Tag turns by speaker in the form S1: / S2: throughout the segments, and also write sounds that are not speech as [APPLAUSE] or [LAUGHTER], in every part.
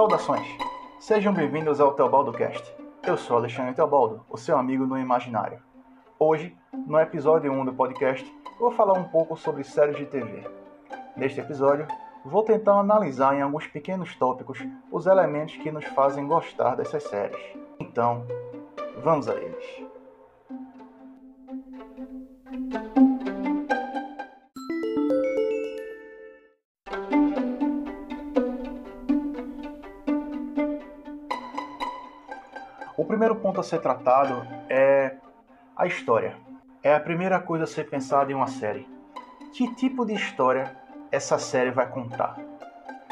S1: Saudações! Sejam bem-vindos ao Teobaldo Cast. Eu sou Alexandre Teobaldo, o seu amigo no imaginário. Hoje, no episódio 1 do podcast, vou falar um pouco sobre séries de TV. Neste episódio, vou tentar analisar em alguns pequenos tópicos os elementos que nos fazem gostar dessas séries. Então, vamos a eles. Primeiro ponto a ser tratado é a história. É a primeira coisa a ser pensada em uma série. Que tipo de história essa série vai contar?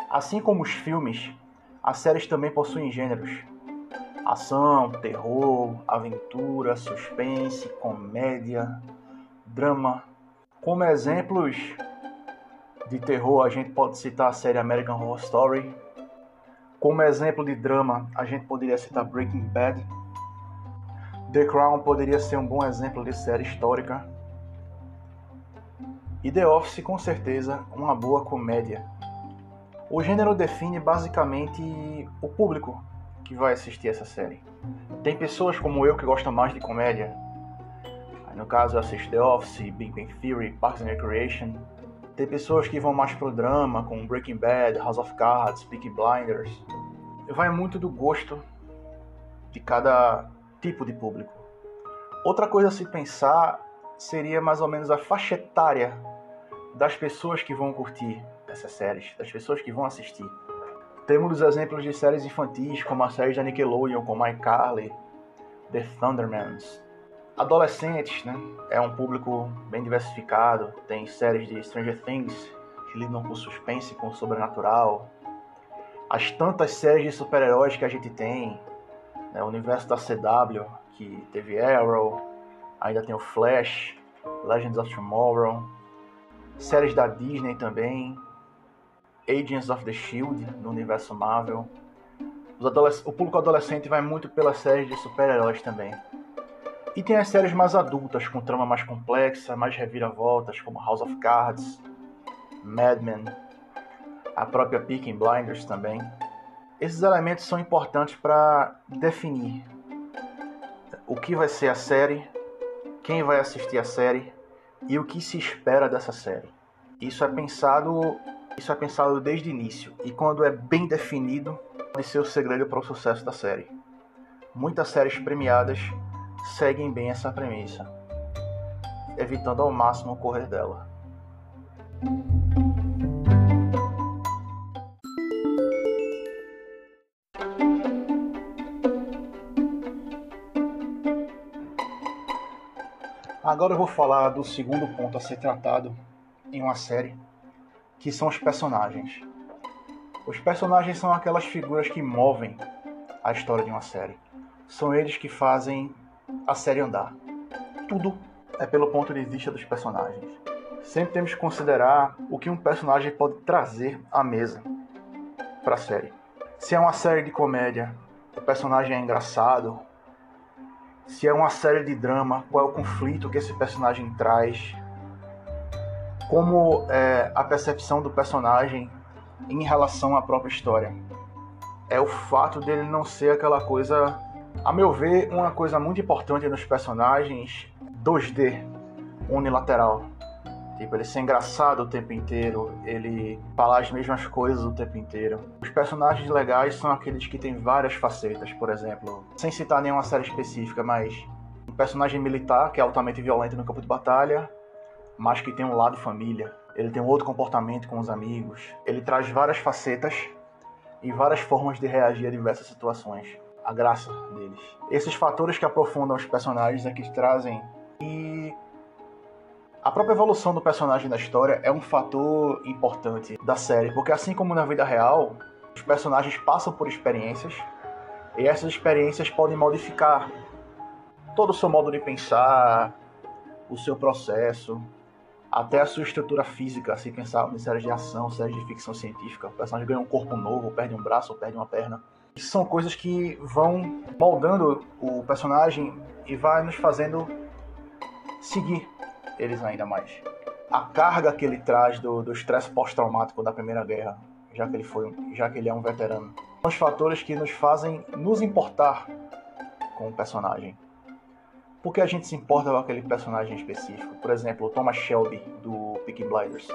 S1: Assim como os filmes, as séries também possuem gêneros. Ação, terror, aventura, suspense, comédia, drama. Como exemplos de terror, a gente pode citar a série American Horror Story, como exemplo de drama, a gente poderia citar Breaking Bad. The Crown poderia ser um bom exemplo de série histórica. E The Office, com certeza, uma boa comédia. O gênero define basicamente o público que vai assistir essa série. Tem pessoas como eu que gostam mais de comédia. No caso, eu assisto The Office, Big Bang Theory, Parks and Recreation. Tem pessoas que vão mais pro drama, como Breaking Bad, House of Cards, Peaky Blinders. Vai muito do gosto de cada tipo de público. Outra coisa a se pensar seria mais ou menos a faixa etária das pessoas que vão curtir essas séries, das pessoas que vão assistir. Temos exemplos de séries infantis, como a série da Nickelodeon, como iCarly, The Thundermans, Adolescentes, né? É um público bem diversificado. Tem séries de Stranger Things que lidam com suspense, com sobrenatural. As tantas séries de super-heróis que a gente tem. Né? O universo da CW, que teve Arrow. Ainda tem o Flash, Legends of Tomorrow. Séries da Disney também. Agents of the Shield, no universo Marvel. o público adolescente vai muito pelas séries de super-heróis também. E tem as séries mais adultas, com trama mais complexa, mais reviravoltas, como House of Cards, Mad Men, a própria Peaky Blinders também. Esses elementos são importantes para definir o que vai ser a série, quem vai assistir a série e o que se espera dessa série. Isso é pensado, isso é pensado desde o início e quando é bem definido, pode ser o segredo para o sucesso da série. Muitas séries premiadas seguem bem essa premissa, evitando ao máximo o correr dela. Agora eu vou falar do segundo ponto a ser tratado em uma série, que são os personagens. Os personagens são aquelas figuras que movem a história de uma série. São eles que fazem a série andar. Tudo é pelo ponto de vista dos personagens. Sempre temos que considerar o que um personagem pode trazer à mesa para a série. Se é uma série de comédia, o personagem é engraçado. Se é uma série de drama, qual é o conflito que esse personagem traz? Como é a percepção do personagem em relação à própria história? É o fato dele não ser aquela coisa a meu ver, uma coisa muito importante nos personagens 2D, unilateral. Tipo, ele ser engraçado o tempo inteiro, ele falar as mesmas coisas o tempo inteiro. Os personagens legais são aqueles que têm várias facetas, por exemplo, sem citar nenhuma série específica, mas um personagem militar que é altamente violento no campo de batalha, mas que tem um lado família. Ele tem um outro comportamento com os amigos. Ele traz várias facetas e várias formas de reagir a diversas situações a graça deles. Esses fatores que aprofundam os personagens é que trazem e a própria evolução do personagem da história é um fator importante da série, porque assim como na vida real, os personagens passam por experiências e essas experiências podem modificar todo o seu modo de pensar, o seu processo, até a sua estrutura física, se pensar em séries de ação, séries de ficção científica. O personagem ganha um corpo novo, perde um braço, perde uma perna são coisas que vão moldando o personagem e vai nos fazendo seguir eles ainda mais. A carga que ele traz do estresse pós-traumático da Primeira Guerra já que ele foi, já que ele é um veterano. São os fatores que nos fazem nos importar com o personagem. Por que a gente se importa com aquele personagem específico? Por exemplo, o Thomas Shelby do Peaky Blinders.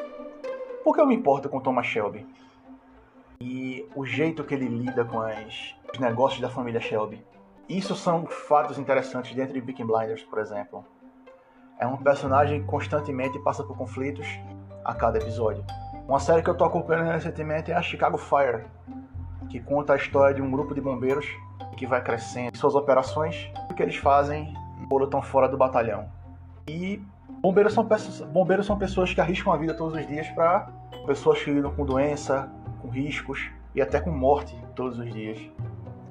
S1: Por que eu me importo com o Thomas Shelby? E o jeito que ele lida com as, os negócios da família Shelby. Isso são fatos interessantes dentro de Peaky Blinders, por exemplo. É um personagem que constantemente passa por conflitos a cada episódio. Uma série que eu tô acompanhando recentemente é a Chicago Fire, que conta a história de um grupo de bombeiros que vai crescendo suas operações, o que eles fazem quando estão fora do batalhão. E bombeiros são, bombeiros são pessoas que arriscam a vida todos os dias para pessoas que lidam com doença, com riscos e até com morte todos os dias.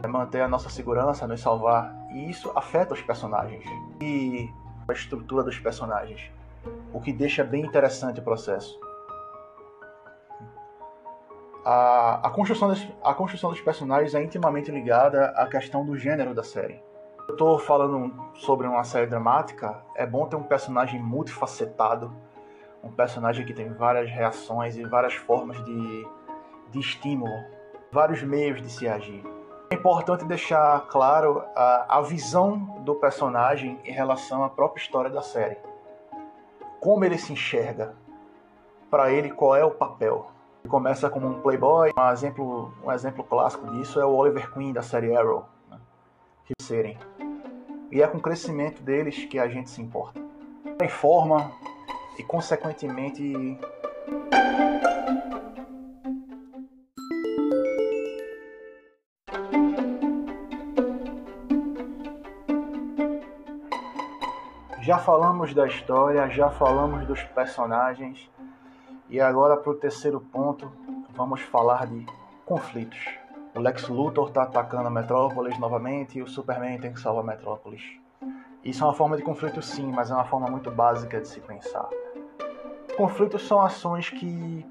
S1: É manter a nossa segurança, nos salvar. E isso afeta os personagens. E a estrutura dos personagens. O que deixa bem interessante o processo. A, a, construção dos, a construção dos personagens é intimamente ligada à questão do gênero da série. Eu estou falando sobre uma série dramática, é bom ter um personagem multifacetado, um personagem que tem várias reações e várias formas de, de estímulo, vários meios de se agir. É importante deixar claro a, a visão do personagem em relação à própria história da série. Como ele se enxerga, para ele qual é o papel. Ele começa como um playboy, um exemplo, um exemplo clássico disso é o Oliver Queen da série Arrow, né? que serem. E é com o crescimento deles que a gente se importa. Em forma e consequentemente Já falamos da história, já falamos dos personagens, e agora para o terceiro ponto, vamos falar de conflitos. O Lex Luthor está atacando a Metrópolis novamente e o Superman tem que salvar a Metrópolis. Isso é uma forma de conflito sim, mas é uma forma muito básica de se pensar. Conflitos são ações que.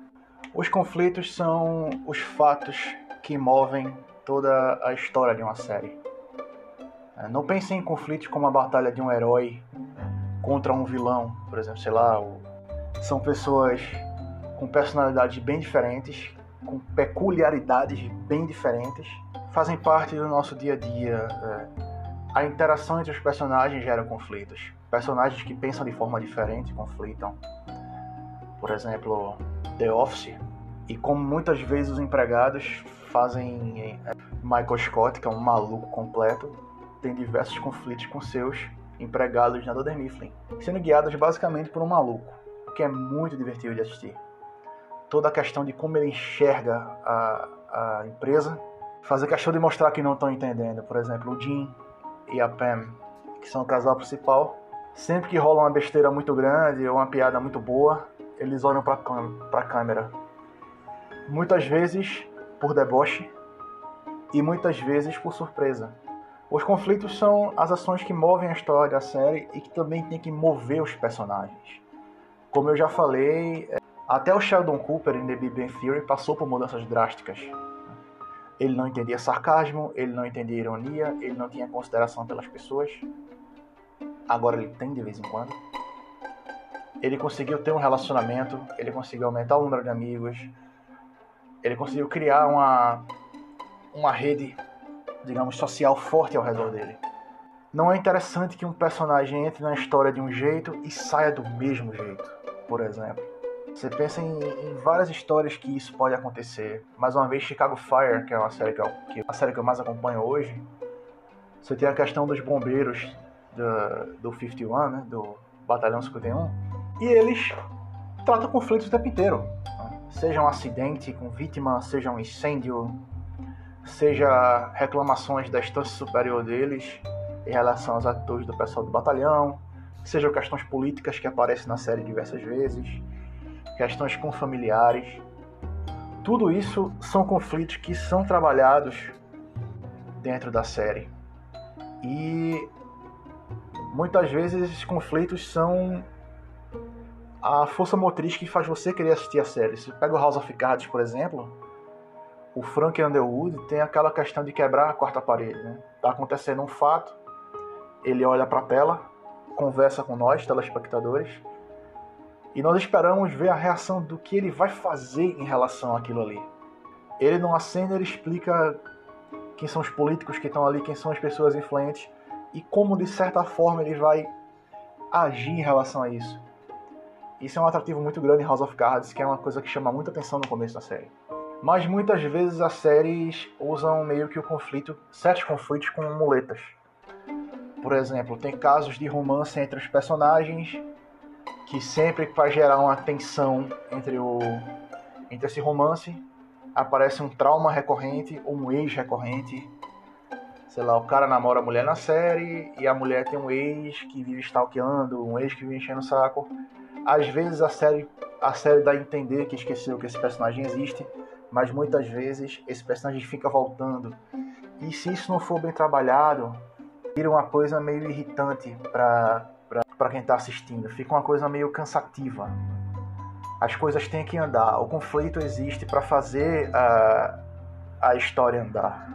S1: Os conflitos são os fatos que movem toda a história de uma série. Não pense em conflitos como a batalha de um herói contra um vilão, por exemplo, sei lá, são pessoas com personalidades bem diferentes, com peculiaridades bem diferentes, fazem parte do nosso dia a dia. É. A interação entre os personagens gera conflitos. Personagens que pensam de forma diferente conflitam. Por exemplo, The Office. E como muitas vezes os empregados fazem é, Michael Scott, que é um maluco completo, tem diversos conflitos com seus empregados na Dunder Mifflin, sendo guiados basicamente por um maluco, o que é muito divertido de assistir toda a questão de como ele enxerga a, a empresa, fazer questão de mostrar que não estão entendendo. Por exemplo, o Jim e a Pam, que são o casal principal, sempre que rola uma besteira muito grande ou uma piada muito boa, eles olham para a câmera. Muitas vezes por deboche e muitas vezes por surpresa. Os conflitos são as ações que movem a história da série e que também tem que mover os personagens. Como eu já falei, até o Sheldon Cooper em The Big Bang Theory passou por mudanças drásticas. Ele não entendia sarcasmo, ele não entendia ironia, ele não tinha consideração pelas pessoas. Agora ele tem de vez em quando. Ele conseguiu ter um relacionamento, ele conseguiu aumentar o número de amigos, ele conseguiu criar uma, uma rede, digamos, social forte ao redor dele. Não é interessante que um personagem entre na história de um jeito e saia do mesmo jeito, por exemplo. Você pensa em, em, várias histórias que isso pode acontecer. Mais uma vez, Chicago Fire, que é uma série que, eu, que, a série que eu mais acompanho hoje, você tem a questão dos bombeiros do, do 51, né, do Batalhão 51, e eles tratam conflitos o tempo inteiro. Seja um acidente com vítima, seja um incêndio, seja reclamações da instância superior deles em relação aos atitudes do pessoal do batalhão, seja questões políticas que aparecem na série diversas vezes questões com familiares. Tudo isso são conflitos que são trabalhados dentro da série. E muitas vezes esses conflitos são a força motriz que faz você querer assistir a série. Se pega o House of Cards, por exemplo, o Frank Underwood tem aquela questão de quebrar a quarta parede. Né? Tá acontecendo um fato, ele olha para a tela, conversa com nós, telespectadores, e nós esperamos ver a reação do que ele vai fazer em relação àquilo ali. Ele numa cena ele explica quem são os políticos que estão ali, quem são as pessoas influentes e como de certa forma ele vai agir em relação a isso. Isso é um atrativo muito grande em House of Cards, que é uma coisa que chama muita atenção no começo da série. Mas muitas vezes as séries usam meio que o conflito, certos conflitos como muletas. Por exemplo, tem casos de romance entre os personagens que sempre para gerar uma tensão entre o entre esse romance aparece um trauma recorrente ou um ex recorrente. Sei lá, o cara namora a mulher na série e a mulher tem um ex que vive stalkeando, um ex que vive enchendo o saco. Às vezes a série, a série dá a entender que esqueceu que esse personagem existe, mas muitas vezes esse personagem fica voltando. E se isso não for bem trabalhado, vira uma coisa meio irritante para quem está assistindo, fica uma coisa meio cansativa. As coisas têm que andar, o conflito existe para fazer a, a história andar.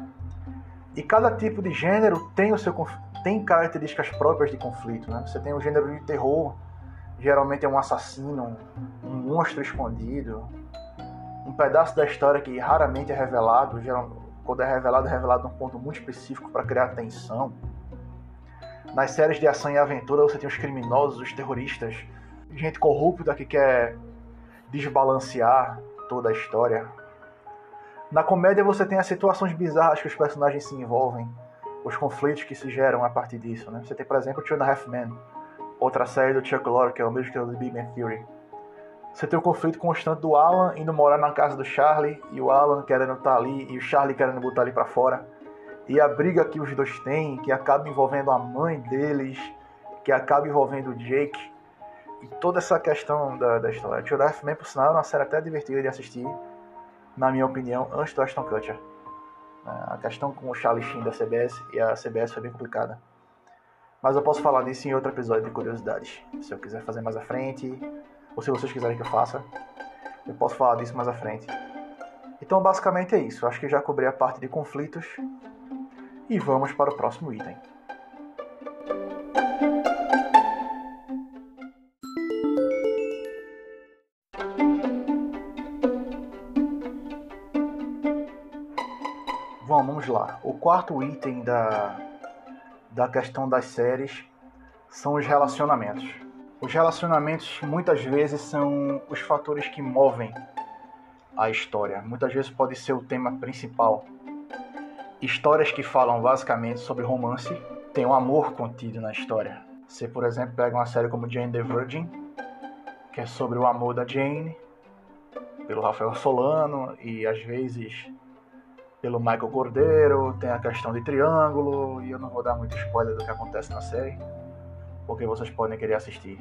S1: E cada tipo de gênero tem o seu tem características próprias de conflito. Né? Você tem o gênero de terror, geralmente é um assassino, um monstro escondido, um pedaço da história que raramente é revelado, quando é revelado, é revelado num ponto muito específico para criar tensão. Nas séries de ação e aventura você tem os criminosos, os terroristas, gente corrupta que quer desbalancear toda a história. Na comédia você tem as situações bizarras que os personagens se envolvem, os conflitos que se geram a partir disso. Né? Você tem, por exemplo, Two and a Half Men, outra série do Chuck Lorre, que é o mesmo que o do Big Bang Theory você tem o conflito constante do Alan indo morar na casa do Charlie e o Alan querendo estar tá ali e o Charlie querendo botar ali para fora. E a briga que os dois têm, que acaba envolvendo a mãe deles, que acaba envolvendo o Jake. E toda essa questão da, da história. Death Man, por sinal, é uma série até divertida de assistir, na minha opinião, antes do Ashton Kutcher. É, a questão com o Charlie Sheen da CBS e a CBS foi bem complicada. Mas eu posso falar disso em outro episódio de curiosidades. Se eu quiser fazer mais à frente, ou se vocês quiserem que eu faça, eu posso falar disso mais à frente. Então, basicamente é isso. Acho que já cobri a parte de conflitos e vamos para o próximo item. Vamos lá. O quarto item da, da questão das séries são os relacionamentos. Os relacionamentos muitas vezes são os fatores que movem a história. Muitas vezes pode ser o tema principal. Histórias que falam basicamente sobre romance têm um amor contido na história. Você, por exemplo, pega uma série como Jane the Virgin, que é sobre o amor da Jane, pelo Rafael Solano e às vezes pelo Michael Cordeiro, tem a questão de triângulo, e eu não vou dar muito spoiler do que acontece na série porque vocês podem querer assistir.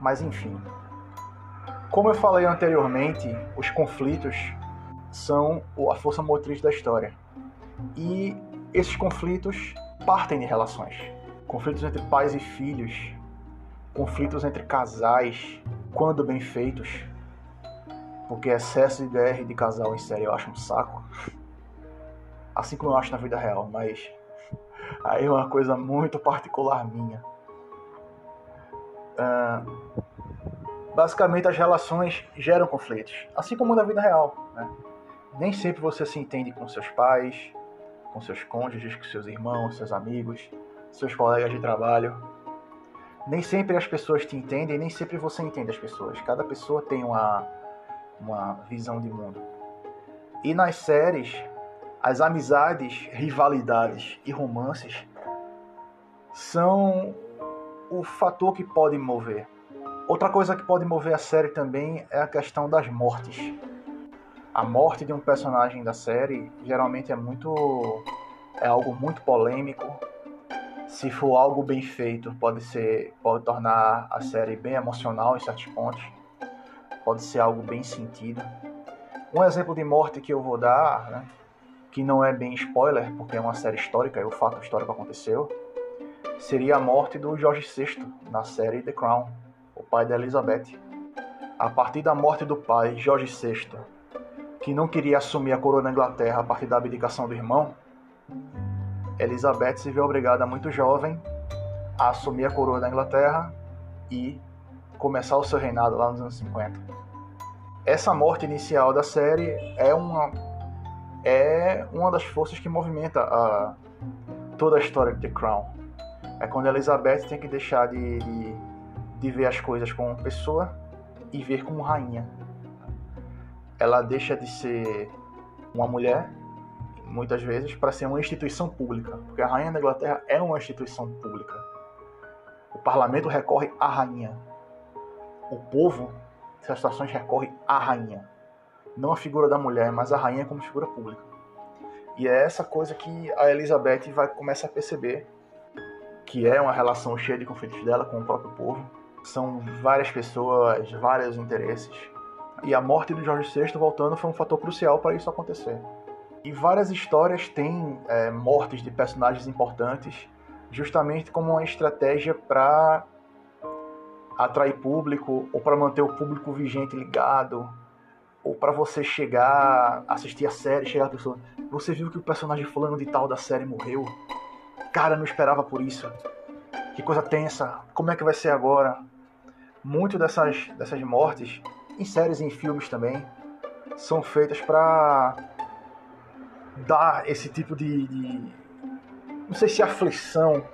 S1: Mas enfim. Como eu falei anteriormente, os conflitos são a força motriz da história. E esses conflitos partem de relações. Conflitos entre pais e filhos, conflitos entre casais, quando bem feitos. Porque excesso de DR de casal em série eu acho um saco. Assim como eu acho na vida real, mas [LAUGHS] aí é uma coisa muito particular minha. Ah, basicamente as relações geram conflitos, assim como na vida real. Né? Nem sempre você se entende com seus pais, com seus cônjuges, com seus irmãos, seus amigos, seus colegas de trabalho. Nem sempre as pessoas te entendem, nem sempre você entende as pessoas. Cada pessoa tem uma, uma visão de mundo. E nas séries, as amizades, rivalidades e romances são o fator que pode mover. Outra coisa que pode mover a série também é a questão das mortes. A morte de um personagem da série geralmente é muito é algo muito polêmico. Se for algo bem feito, pode ser pode tornar a série bem emocional em certos pontos. Pode ser algo bem sentido. Um exemplo de morte que eu vou dar, né, que não é bem spoiler, porque é uma série histórica e o fato histórico aconteceu, seria a morte do George VI na série The Crown, o pai da Elizabeth. A partir da morte do pai, George VI, que não queria assumir a coroa da Inglaterra a partir da abdicação do irmão, Elizabeth se vê obrigada muito jovem a assumir a coroa da Inglaterra e começar o seu reinado lá nos anos 50. Essa morte inicial da série é uma é uma das forças que movimenta a, toda a história de The Crown. É quando a Elizabeth tem que deixar de, de, de ver as coisas como pessoa e ver como rainha. Ela deixa de ser uma mulher, muitas vezes, para ser uma instituição pública. Porque a rainha da Inglaterra é uma instituição pública. O parlamento recorre à rainha. O povo, nessas situações, recorre à rainha. Não a figura da mulher, mas a rainha como figura pública. E é essa coisa que a Elizabeth vai começar a perceber, que é uma relação cheia de conflitos dela com o próprio povo. São várias pessoas, vários interesses. E a morte do Jorge VI voltando foi um fator crucial para isso acontecer. E várias histórias têm é, mortes de personagens importantes, justamente como uma estratégia para atrair público ou para manter o público vigente ligado ou para você chegar, assistir a série, chegar a pessoa, você viu que o personagem fulano de tal da série morreu? Cara, não esperava por isso. Que coisa tensa. Como é que vai ser agora? Muito dessas, dessas mortes, em séries e em filmes também, são feitas para dar esse tipo de, de, não sei se aflição,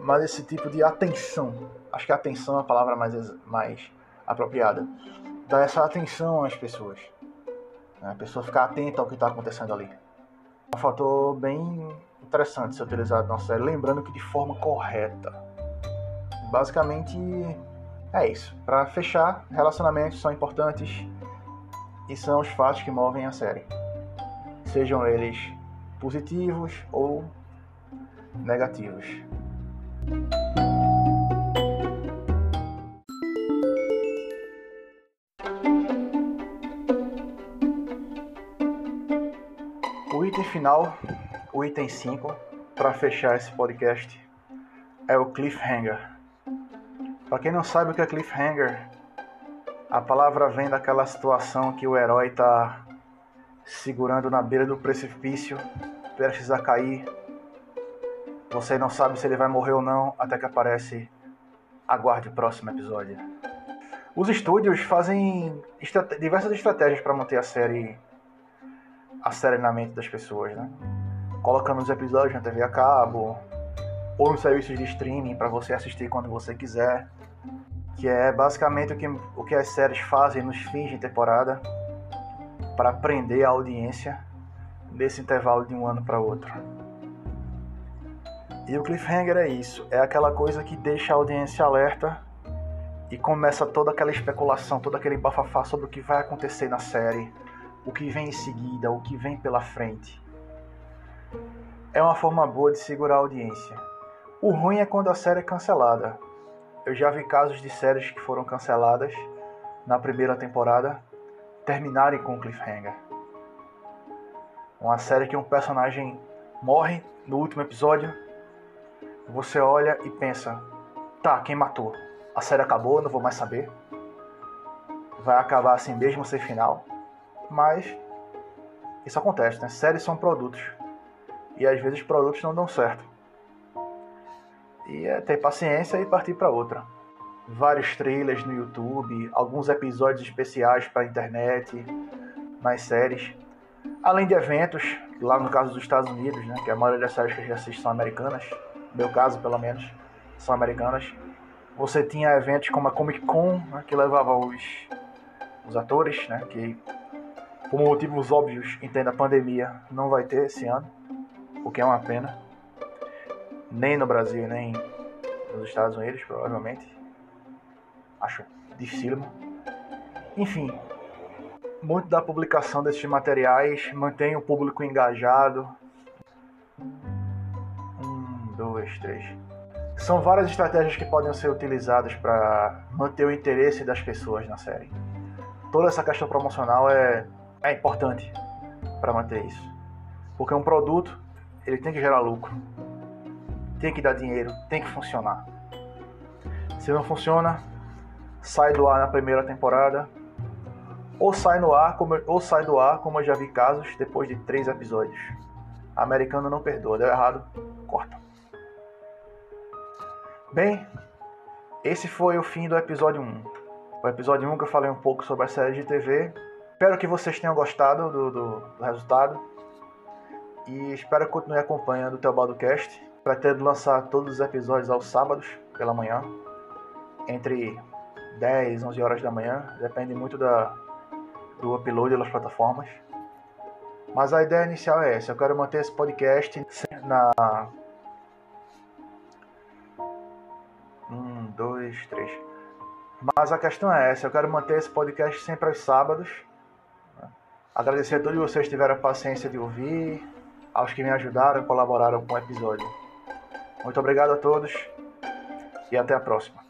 S1: mas esse tipo de atenção. Acho que atenção é a palavra mais, mais apropriada dar essa atenção às pessoas. A pessoa ficar atenta ao que está acontecendo ali. É um fator bem interessante ser utilizado na série, lembrando que de forma correta. Basicamente é isso. Para fechar, relacionamentos são importantes e são os fatos que movem a série. Sejam eles positivos ou negativos. final, o item 5, para fechar esse podcast, é o cliffhanger. Para quem não sabe o que é cliffhanger, a palavra vem daquela situação que o herói está segurando na beira do precipício, prestes a cair. Você não sabe se ele vai morrer ou não, até que aparece. Aguarde o próximo episódio. Os estúdios fazem diversas estratégias para manter a série a série na mente das pessoas, né? Colocando os episódios na TV a cabo ou nos serviços de streaming para você assistir quando você quiser, que é basicamente o que, o que as séries fazem nos fins de temporada para prender a audiência desse intervalo de um ano para outro. E o cliffhanger é isso, é aquela coisa que deixa a audiência alerta e começa toda aquela especulação, todo aquele bafafá sobre o que vai acontecer na série, o que vem em seguida, o que vem pela frente. É uma forma boa de segurar a audiência. O ruim é quando a série é cancelada. Eu já vi casos de séries que foram canceladas na primeira temporada terminarem com cliffhanger. Uma série que um personagem morre no último episódio, você olha e pensa: tá, quem matou? A série acabou, não vou mais saber. Vai acabar assim mesmo sem final mas isso acontece, né? Séries são produtos. E às vezes produtos não dão certo. E é ter paciência e partir para outra. Vários trailers no YouTube, alguns episódios especiais para a internet, nas séries. Além de eventos, lá no caso dos Estados Unidos, né, que a maioria das séries que a gente assiste são americanas, no meu caso pelo menos, são americanas. Você tinha eventos como a Comic Con, né, que levava os, os atores, né, que por motivos óbvios, entenda a pandemia, não vai ter esse ano, o que é uma pena. Nem no Brasil, nem nos Estados Unidos, provavelmente. Acho dificílimo. Enfim, muito da publicação desses materiais mantém o público engajado. Um, dois, três. São várias estratégias que podem ser utilizadas para manter o interesse das pessoas na série. Toda essa questão promocional é é importante para manter isso. Porque um produto, ele tem que gerar lucro. Tem que dar dinheiro, tem que funcionar. Se não funciona, sai do ar na primeira temporada, ou sai no ar, como, ou sai do ar, como eu já vi casos, depois de três episódios. Americano não perdoa, deu errado, corta. Bem, esse foi o fim do episódio 1. O episódio 1 que eu falei um pouco sobre a série de TV Espero que vocês tenham gostado do, do, do resultado. E espero que continue acompanhando o Teobaldo Cast. Pretendo lançar todos os episódios aos sábados, pela manhã. Entre 10 11 horas da manhã. Depende muito da, do upload das plataformas. Mas a ideia inicial é essa. Eu quero manter esse podcast na. Um, dois, três. Mas a questão é essa. Eu quero manter esse podcast sempre aos sábados. Agradecer a todos vocês que tiveram a paciência de ouvir, aos que me ajudaram e colaboraram com o episódio. Muito obrigado a todos e até a próxima.